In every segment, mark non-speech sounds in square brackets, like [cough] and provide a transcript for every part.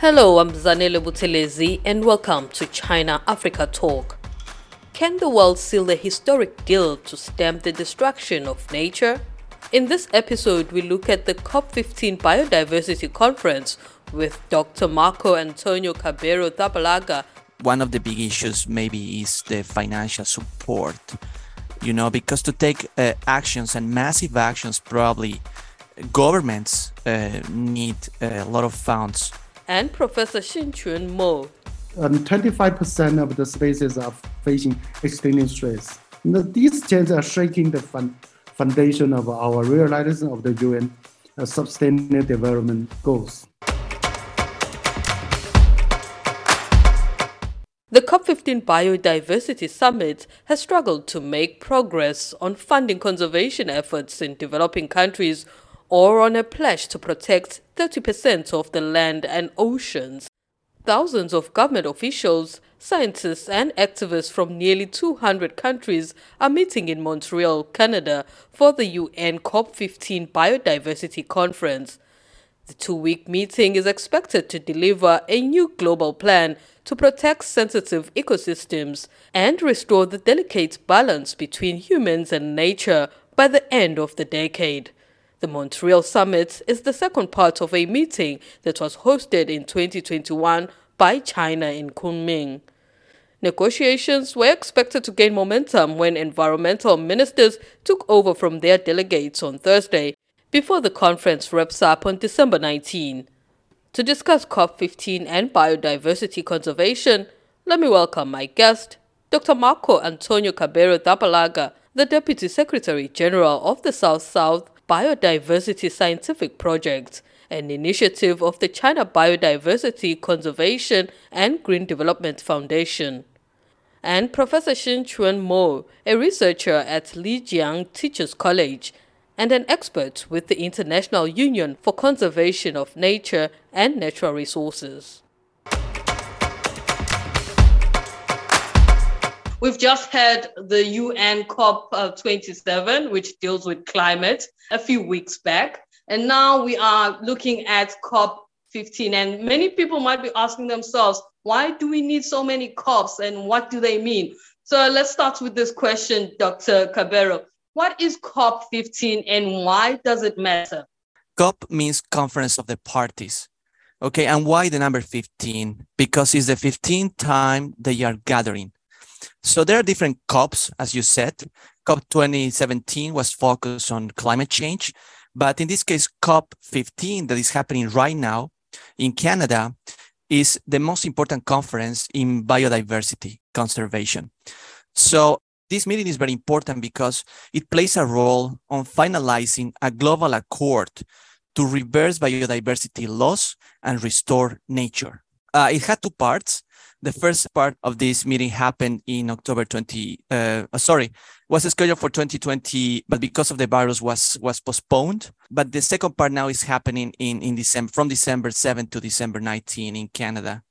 Hello, I'm Zanele Buthelezi and welcome to China Africa Talk. Can the world seal a historic deal to stem the destruction of nature? In this episode, we look at the COP15 Biodiversity Conference with Dr. Marco Antonio Cabero Zabalaga. One of the big issues maybe is the financial support, you know, because to take uh, actions and massive actions, probably governments uh, need a lot of funds and Professor Xinquan Mo. Um, 25% of the species are facing extreme stress. These changes are shaking the fun, foundation of our realization of the UN uh, Sustainable Development Goals. The COP15 Biodiversity Summit has struggled to make progress on funding conservation efforts in developing countries or on a pledge to protect 30% of the land and oceans. Thousands of government officials, scientists, and activists from nearly 200 countries are meeting in Montreal, Canada for the UN COP15 Biodiversity Conference. The two week meeting is expected to deliver a new global plan to protect sensitive ecosystems and restore the delicate balance between humans and nature by the end of the decade. The Montreal Summit is the second part of a meeting that was hosted in 2021 by China in Kunming. Negotiations were expected to gain momentum when environmental ministers took over from their delegates on Thursday before the conference wraps up on December 19. To discuss COP15 and biodiversity conservation, let me welcome my guest, Dr. Marco Antonio Cabero Zabalaga, the Deputy Secretary General of the South South Biodiversity Scientific Project, an initiative of the China Biodiversity Conservation and Green Development Foundation. And Professor Xinquan Mo, a researcher at Lijiang Teachers College and an expert with the International Union for Conservation of Nature and Natural Resources. We've just had the UN COP27, uh, which deals with climate, a few weeks back. And now we are looking at COP15. And many people might be asking themselves, why do we need so many COPs and what do they mean? So let's start with this question, Dr. Cabero. What is COP15 and why does it matter? COP means Conference of the Parties. Okay, and why the number 15? Because it's the 15th time they are gathering so there are different COPs, as you said. COP 2017 was focused on climate change, but in this case, COP 15 that is happening right now in Canada is the most important conference in biodiversity conservation. So this meeting is very important because it plays a role on finalizing a global accord to reverse biodiversity loss and restore nature. Uh, it had two parts. The first part of this meeting happened in October 20, uh, uh, sorry, was scheduled for 2020, but because of the virus was was postponed. But the second part now is happening in, in December, from December 7 to December 19 in Canada.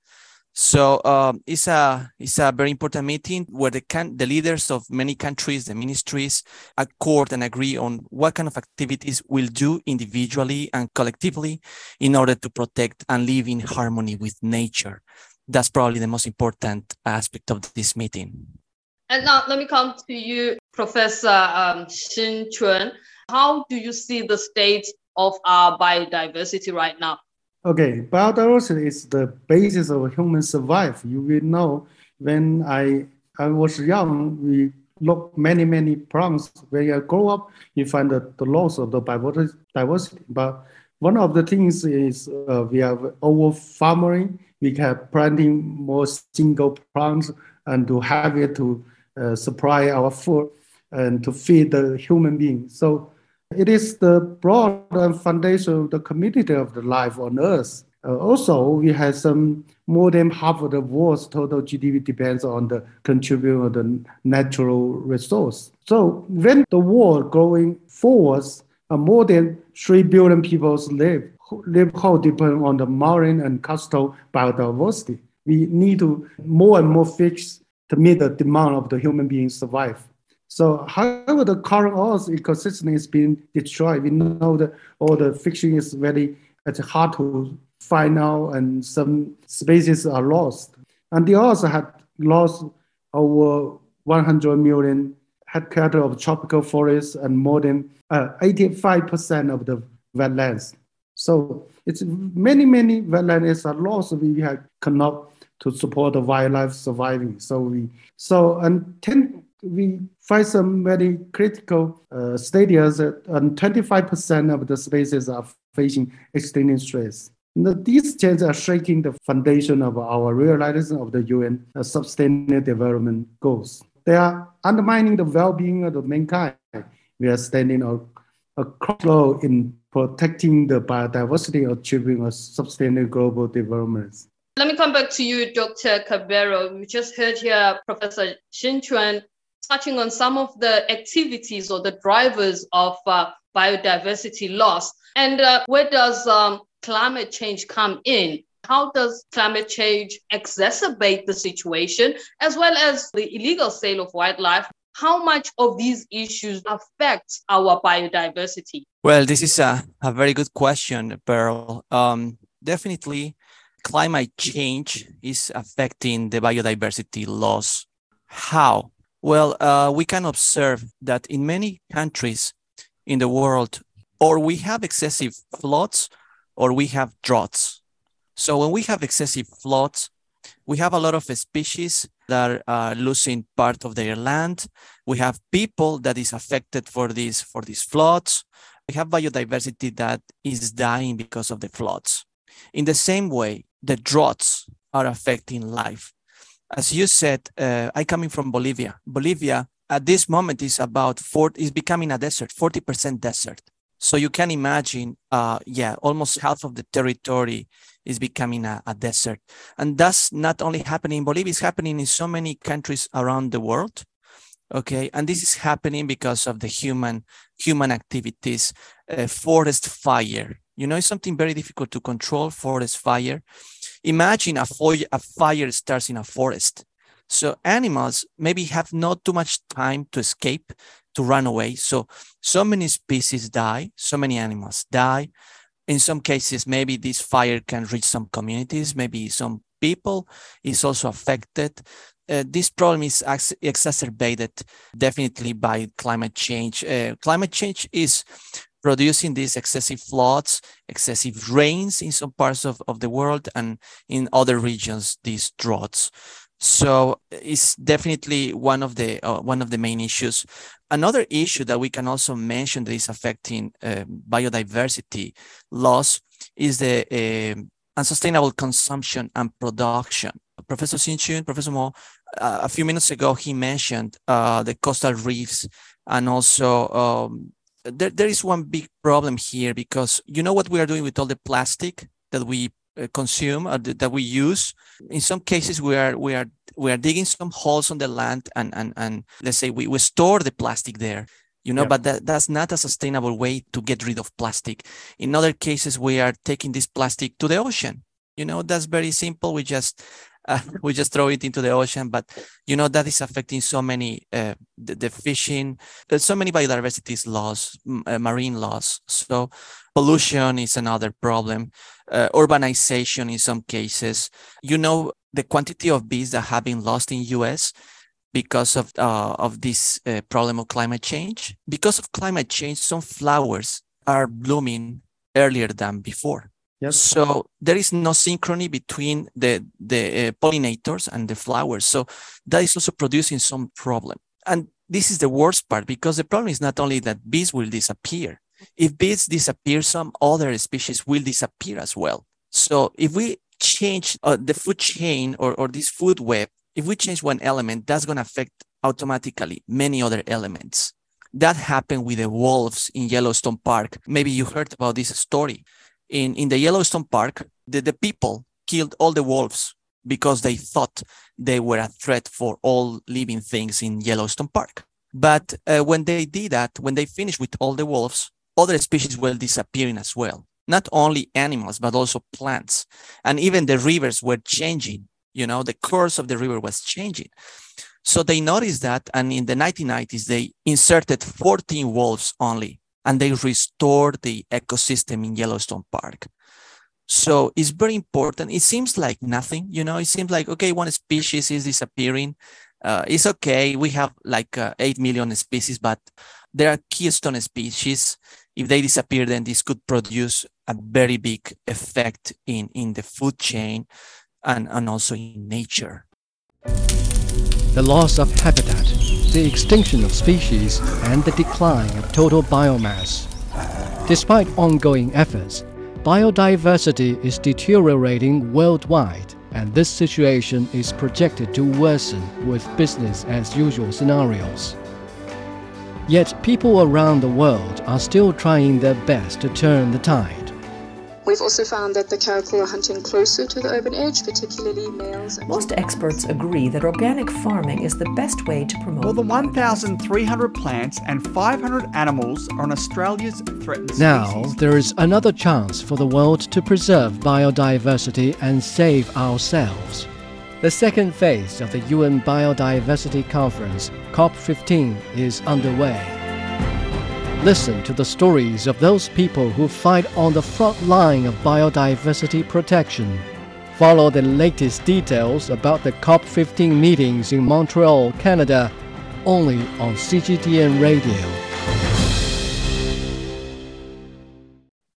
So um, it's a it's a very important meeting where the can the leaders of many countries, the ministries, accord and agree on what kind of activities we'll do individually and collectively in order to protect and live in harmony with nature that's probably the most important aspect of this meeting. And now let me come to you, Professor um, Chun. How do you see the state of our biodiversity right now? Okay, biodiversity is the basis of human survival. You will know when I, I was young, we look many, many plants. When I grow up, you find the, the loss of the biodiversity. But one of the things is uh, we have over farming we can planting more single plants and to have it to uh, supply our food and to feed the human being. So it is the broad foundation of the community of the life on Earth. Uh, also, we have some more than half of the world's total GDP depends on the contribution of the natural resource. So when the world going forwards, uh, more than 3 billion people live live how depend on the marine and coastal biodiversity. We need to more and more fish to meet the demand of the human beings survive. So, however, the current Earth ecosystem is being destroyed. We know that all the fishing is very it's hard to find out and some species are lost. And they also had lost over 100 million hectares of tropical forests and more than uh, 85% of the wetlands. So it's many, many wetlands are lost. We have cannot to support the wildlife surviving. So we so and ten, we find some very critical uh, stadiums, and 25% of the species are facing extreme stress. Now, These changes are shaking the foundation of our realization of the UN uh, Sustainable Development Goals. They are undermining the well-being of the mankind. We are standing a, a crossroad in protecting the biodiversity, achieving a sustainable global development. Let me come back to you, Dr. Cabero. We just heard here Professor Xinquan touching on some of the activities or the drivers of uh, biodiversity loss. And uh, where does um, climate change come in? How does climate change exacerbate the situation, as well as the illegal sale of wildlife? How much of these issues affect our biodiversity? Well, this is a, a very good question, Pearl. Um, definitely, climate change is affecting the biodiversity loss. How? Well, uh, we can observe that in many countries in the world, or we have excessive floods or we have droughts. So when we have excessive floods, we have a lot of species that are losing part of their land. We have people that is affected for these for these floods. We have biodiversity that is dying because of the floods. In the same way, the droughts are affecting life as you said, uh, I coming from Bolivia. Bolivia at this moment is about four is becoming a desert, 40% desert. So you can imagine, uh, yeah, almost half of the territory is becoming a, a, desert. And that's not only happening in Bolivia, it's happening in so many countries around the world. Okay. And this is happening because of the human, human activities, uh, forest fire. You know, it's something very difficult to control forest fire Imagine a, a fire starts in a forest. So animals maybe have not too much time to escape, to run away. So, so many species die, so many animals die. In some cases, maybe this fire can reach some communities, maybe some people is also affected. Uh, this problem is exacerbated definitely by climate change. Uh, climate change is producing these excessive floods, excessive rains in some parts of, of the world, and in other regions, these droughts. So it's definitely one of the uh, one of the main issues. Another issue that we can also mention that is affecting uh, biodiversity loss is the uh, unsustainable consumption and production. Professor Xin Professor Mo, uh, a few minutes ago, he mentioned uh, the coastal reefs and also um, there, there is one big problem here because you know what we are doing with all the plastic that we Uh, consume or th- that we use. In some cases we are we are we are digging some holes on the land and and, and let's say we, we store the plastic there you know yeah. but that, that's not a sustainable way to get rid of plastic. In other cases we are taking this plastic to the ocean. You know that's very simple. We just uh, [laughs] we just throw it into the ocean. But you know that is affecting so many uh, the, the, fishing. So many biodiversity loss, uh, marine loss. So pollution is another problem. Uh, urbanization in some cases. You know the quantity of bees that have been lost in U.S. because of uh, of this uh, problem of climate change. Because of climate change, some flowers are blooming earlier than before Yes. So there is no synchrony between the the uh, pollinators and the flowers. So that is also producing some problem. And this is the worst part because the problem is not only that bees will disappear. If bees disappear, some other species will disappear as well. So if we change uh, the food chain or, or this food web, if we change one element, that's going to affect automatically many other elements. That happened with the wolves in Yellowstone Park. Maybe you heard about this story in, in the Yellowstone Park, the, the people killed all the wolves because they thought they were a threat for all living things in Yellowstone Park. But uh, when they did that, when they finished with all the wolves, other species were disappearing as well. Not only animals, but also plants. And even the rivers were changing. You know, the course of the river was changing. So they noticed that. And in the 1990s, they inserted 14 wolves only and they restored the ecosystem in Yellowstone Park. So it's very important. It seems like nothing, you know, it seems like, okay, one species is disappearing. Uh, it's okay. We have like uh, 8 million species, but there are keystone species. If they disappear, then this could produce a very big effect in, in the food chain and, and also in nature. The loss of habitat, the extinction of species, and the decline of total biomass. Despite ongoing efforts, biodiversity is deteriorating worldwide, and this situation is projected to worsen with business as usual scenarios. Yet people around the world are still trying their best to turn the tide. We've also found that the caracal are hunting closer to the urban edge, particularly males. Most experts agree that organic farming is the best way to promote. More than 1,300 plants and 500 animals are on Australia's threatened species. Now, there is another chance for the world to preserve biodiversity and save ourselves. The second phase of the UN Biodiversity Conference, COP15, is underway. Listen to the stories of those people who fight on the front line of biodiversity protection. Follow the latest details about the COP15 meetings in Montreal, Canada, only on CGTN Radio.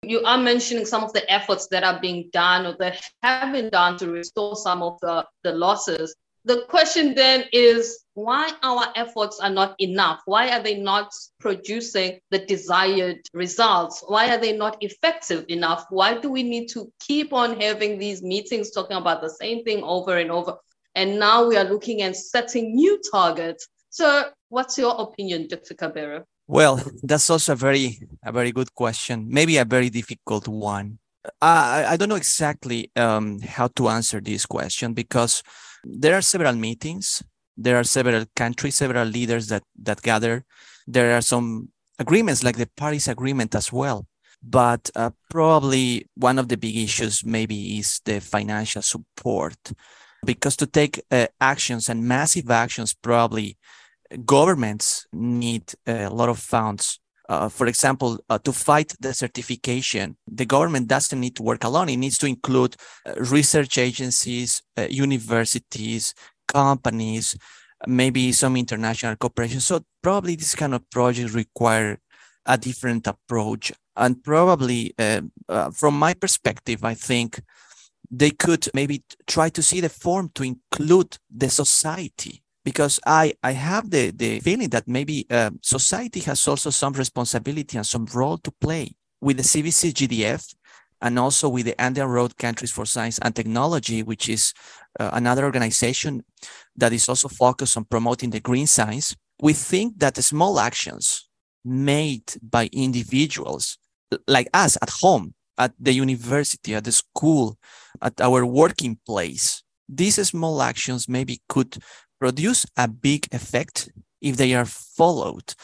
You are mentioning some of the efforts that are being done or that have been done to restore some of the, the losses the question then is why our efforts are not enough? Why are they not producing the desired results? Why are they not effective enough? Why do we need to keep on having these meetings talking about the same thing over and over? And now we are looking and setting new targets. So, what's your opinion, Dr. Cabero? Well, [laughs] that's also a very, a very good question. Maybe a very difficult one. I, I don't know exactly um, how to answer this question because there are several meetings. There are several countries, several leaders that that gather. There are some agreements, like the Paris Agreement as well. But uh, probably one of the big issues maybe is the financial support, because to take uh, actions and massive actions, probably governments need a lot of funds uh, for example, uh, to fight desertification, the government doesn't need to work alone. It needs to include uh, research agencies, uh, universities, companies, maybe some international cooperation. So probably this kind of projects require a different approach. And probably, uh, from my perspective, I think they could maybe try to see the form to include the society because I, I have the, the feeling that maybe uh, society has also some responsibility and some role to play with the CBC GDF and also with the Andean Road Countries for Science and Technology, which is uh, another organization that is also focused on promoting the green science. We think that the small actions made by individuals like us at home, at the university, at the school, at our working place, these small actions maybe could produce a big effect if they are followed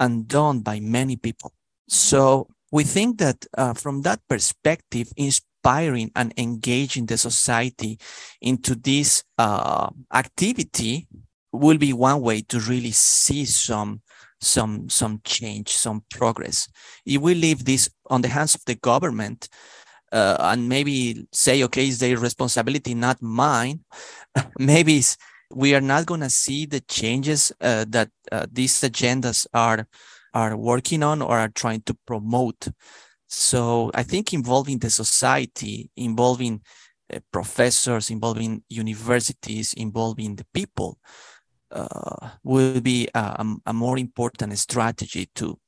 and done by many people. So we think that uh, from that perspective, inspiring and engaging the society into this uh, activity will be one way to really see some some some change, some progress. If we leave this on the hands of the government, uh, and maybe say, okay, it's their responsibility, not mine. [laughs] maybe we are not going to see the changes uh, that uh, these agendas are are working on or are trying to promote. So I think involving the society, involving uh, professors, involving universities, involving the people, uh, will be a, a more important strategy to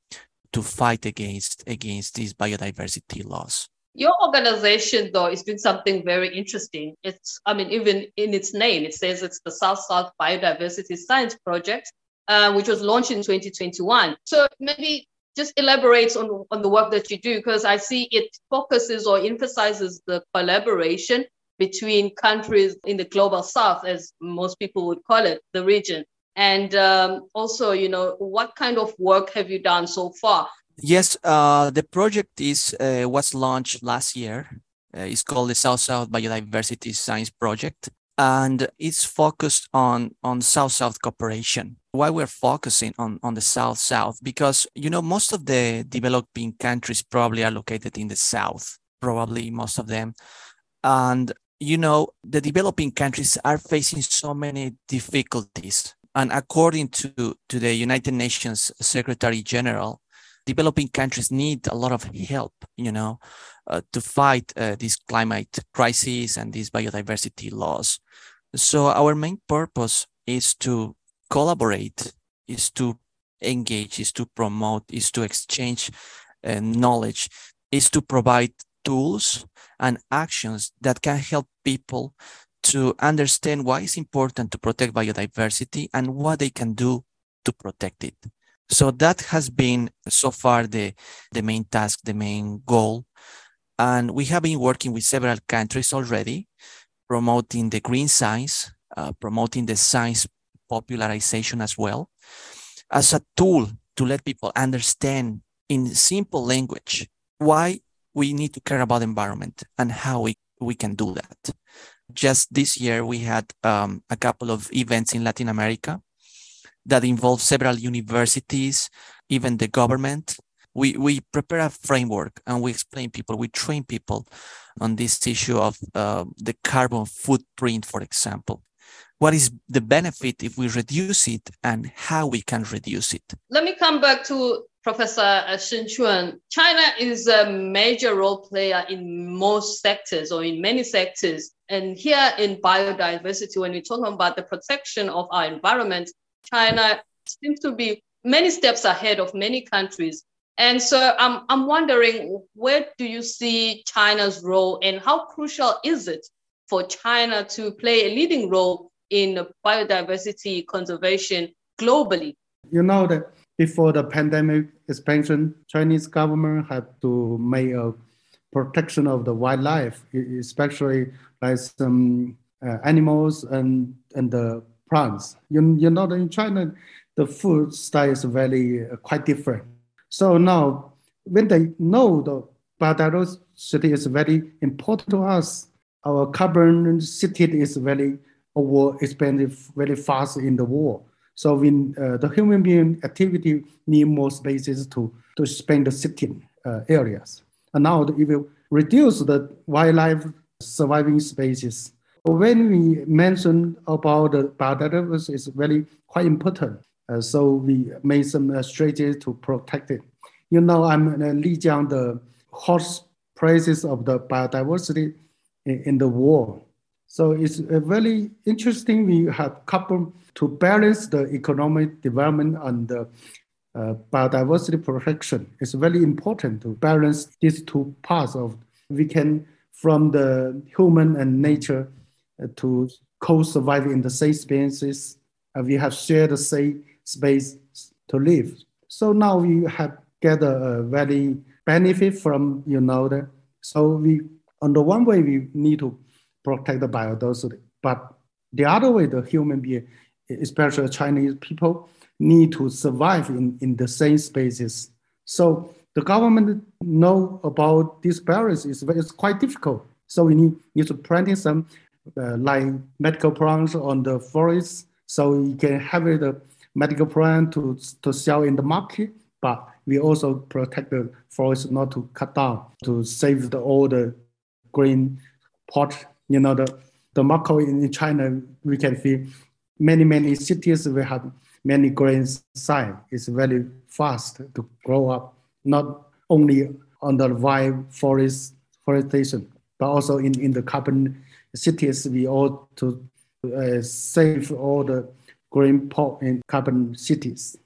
to fight against against these biodiversity loss. Your organization, though, is doing something very interesting. It's, I mean, even in its name, it says it's the South South Biodiversity Science Project, uh, which was launched in 2021. So maybe just elaborate on, on the work that you do, because I see it focuses or emphasizes the collaboration between countries in the global south, as most people would call it, the region. And um, also, you know, what kind of work have you done so far? Yes, uh, the project is uh, was launched last year. Uh, it's called the South South Biodiversity Science Project, and it's focused on on South South cooperation. Why we're focusing on on the South South? Because you know most of the developing countries probably are located in the South, probably most of them. And, you know, the developing countries are facing so many difficulties. And according to, to the United Nations Secretary General, developing countries need a lot of help, you know, uh, to fight uh, this climate crisis and these biodiversity loss. So our main purpose is to collaborate, is to engage, is to promote, is to exchange uh, knowledge, is to provide tools and actions that can help people to understand why it's important to protect biodiversity and what they can do to protect it. So that has been so far the, the main task, the main goal. And we have been working with several countries already, promoting the green science, uh, promoting the science popularization as well, as a tool to let people understand in simple language why we need to care about environment and how we, we can do that. Just this year, we had um, a couple of events in Latin America that involves several universities, even the government. We, we prepare a framework and we explain people, we train people on this issue of uh, the carbon footprint, for example. What is the benefit if we reduce it and how we can reduce it? Let me come back to Professor Xinquan. China is a major role player in most sectors or in many sectors. And here in biodiversity, when we talk about the protection of our environment, China seems to be many steps ahead of many countries. And so I'm, I'm wondering, where do you see China's role and how crucial is it for China to play a leading role in biodiversity conservation globally? You know that before the pandemic expansion, Chinese government had to make a protection of the wildlife, especially like some uh, animals and, and the plants. You, you know, in China, the food style is very uh, quite different. So now, when they know the biodiversity is very important to us, our carbon city is very over expanded very fast in the world. So when uh, the human being activity need more spaces to, to spend the sitting uh, areas. And now if you reduce the wildlife surviving spaces, when we mention about the biodiversity is very quite important. Uh, so we made some uh, strategies to protect it. You know, I'm uh, Lijiang, the hot places of the biodiversity in, in the world. So it's very interesting. We have coupled to balance the economic development and the uh, biodiversity protection. It's very important to balance these two parts of we can from the human and nature uh, to co-survive in the same spaces. Uh, we have shared the same space to live. So now we have get a, very benefit from you know the so we on the one way we need to protect the biodiversity, but the other way the human being, especially Chinese people, need to survive in, in the same spaces. So the government know about these barriers is it's quite difficult. So we need, need to plant some Uh, like medical plants on the forest so you can have the uh, medical plant to, to sell in the market, but we also protect the forest not to cut down to save the all the green pot. You know, the, the market in China, we can see many, many cities we have many green sign. It's very fast to grow up, not only on the wild forest forestation, but also in, in the carbon cities, we ought to uh, save all the green pot in carbon cities.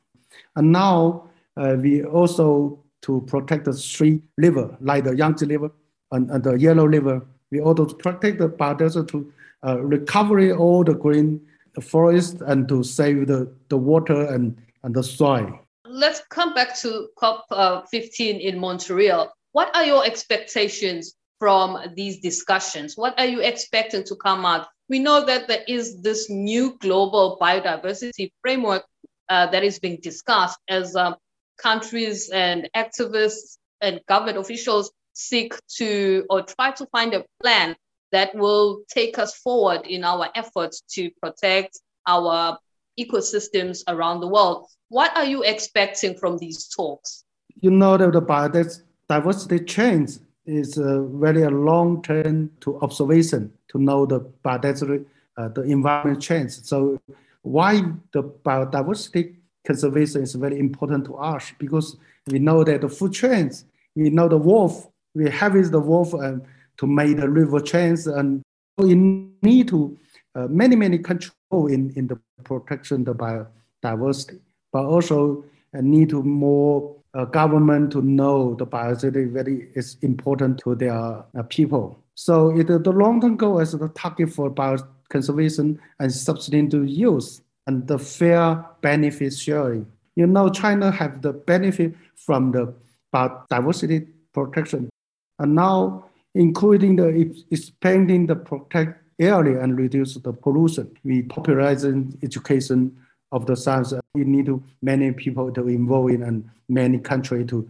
And now uh, we also to protect the three river, like the Yangtze River and, and the Yellow River. We also to protect the biodiversity to uh, recover all the green forest and to save the, the water and, and the soil. Let's come back to COP15 in Montreal. What are your expectations from these discussions? What are you expecting to come out? We know that there is this new global biodiversity framework uh, that is being discussed as um, countries and activists and government officials seek to or try to find a plan that will take us forward in our efforts to protect our ecosystems around the world. What are you expecting from these talks? You know that the biodiversity change is a very a long term to observation to know the biodiversity, uh, the environment change. So why the biodiversity conservation is very important to us because we know that the food chains, we know the wolf, we harvest the wolf and to make the river chains and we need to uh, many, many control in, in the protection the biodiversity, but also uh, need to more uh, government to know the biodiversity very is important to their uh, people. So it, the long-term goal is the target for bioconservation and sustainable use and the fair benefit sharing. You know, China have the benefit from the biodiversity protection, and now including the expanding the protect area and reduce the pollution. We popularizing education of the science. You need to many people to involve in and many countries to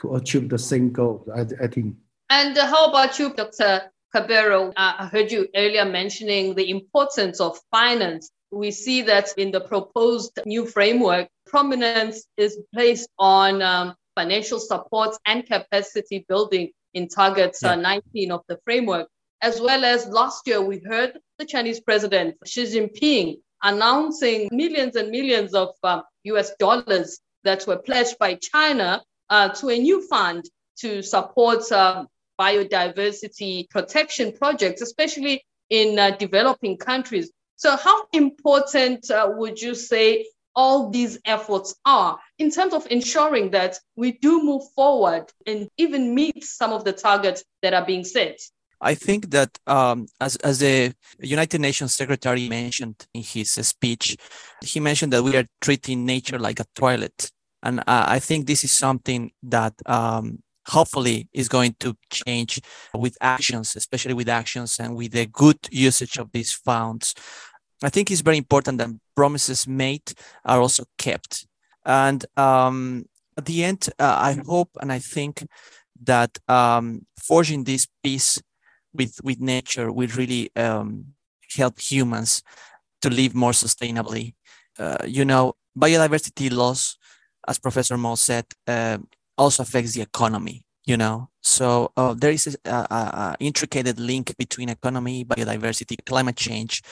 to achieve the same goal. I, I think. And how about you, Dr. Cabero? Uh, I heard you earlier mentioning the importance of finance. We see that in the proposed new framework, prominence is placed on um, financial support and capacity building in targets uh, yeah. uh, 19 of the framework. As well as last year, we heard the Chinese president Xi Jinping announcing millions and millions of um, US dollars that were pledged by China uh, to a new fund to support um, biodiversity protection projects, especially in uh, developing countries. So, how important uh, would you say all these efforts are in terms of ensuring that we do move forward and even meet some of the targets that are being set? I think that um, as, as the United Nations Secretary mentioned in his speech, he mentioned that we are treating nature like a toilet. And I think this is something that um, hopefully is going to change with actions, especially with actions and with the good usage of these funds. I think it's very important that promises made are also kept. And um, at the end, uh, I hope and I think that um, forging this peace with, with nature will really um, help humans to live more sustainably. Uh, you know, biodiversity loss, as Professor Mo said, uh, also affects the economy. You know, so uh, there is a, a, a intricate link between economy, biodiversity, climate change,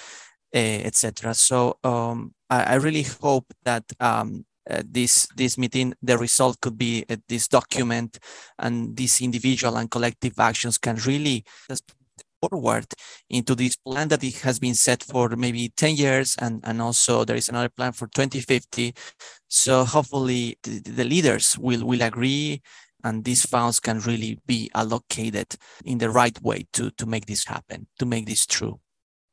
Eh, etc. So um, I, I, really hope that um, uh, this this meeting, the result could be uh, this document, and these individual and collective actions can really forward into this plan that it has been set for maybe 10 years and, and also there is another plan for 2050 so hopefully the, the leaders will will agree and these funds can really be allocated in the right way to to make this happen to make this true.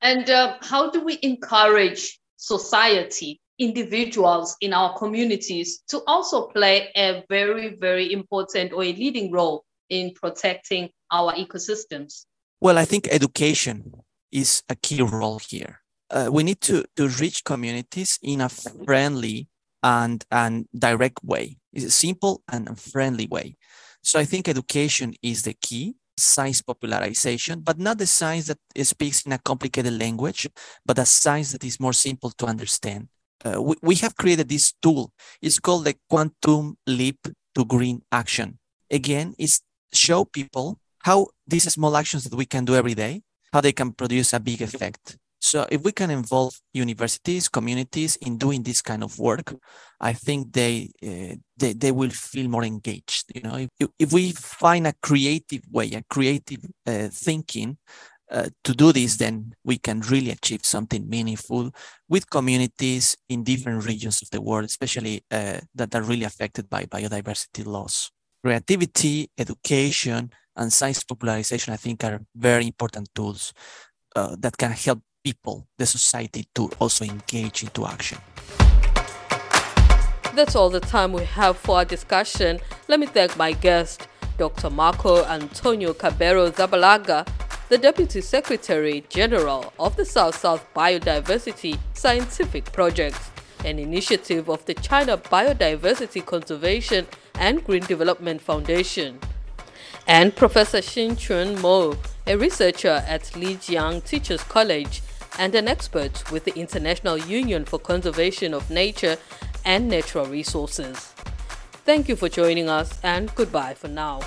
And uh, how do we encourage society, individuals in our communities to also play a very, very important or a leading role in protecting our ecosystems? Well, I think education is a key role here. Uh, we need to, to reach communities in a friendly and, and direct way. It's a simple and friendly way. So I think education is the key science popularization, but not the science that speaks in a complicated language, but a science that is more simple to understand. Uh, we, we have created this tool. It's called the Quantum Leap to Green Action. Again, it's show people how these small actions that we can do every day, how they can produce a big effect. So if we can involve universities, communities in doing this kind of work, I think they uh, they, they will feel more engaged. You know, if, if we find a creative way, a creative uh, thinking uh, to do this, then we can really achieve something meaningful with communities in different regions of the world, especially uh, that are really affected by biodiversity loss. Creativity, education, and science popularization, I think, are very important tools uh, that can help people, the society, to also engage into action. That's all the time we have for our discussion. Let me thank my guest, Dr. Marco Antonio Cabero Zabalaga, the Deputy Secretary General of the South South Biodiversity Scientific Project, an initiative of the China Biodiversity Conservation and Green Development Foundation, and Professor Xinquan Mo, a researcher at Lijiang Teachers College and an expert with the International Union for Conservation of Nature and Natural Resources. Thank you for joining us and goodbye for now.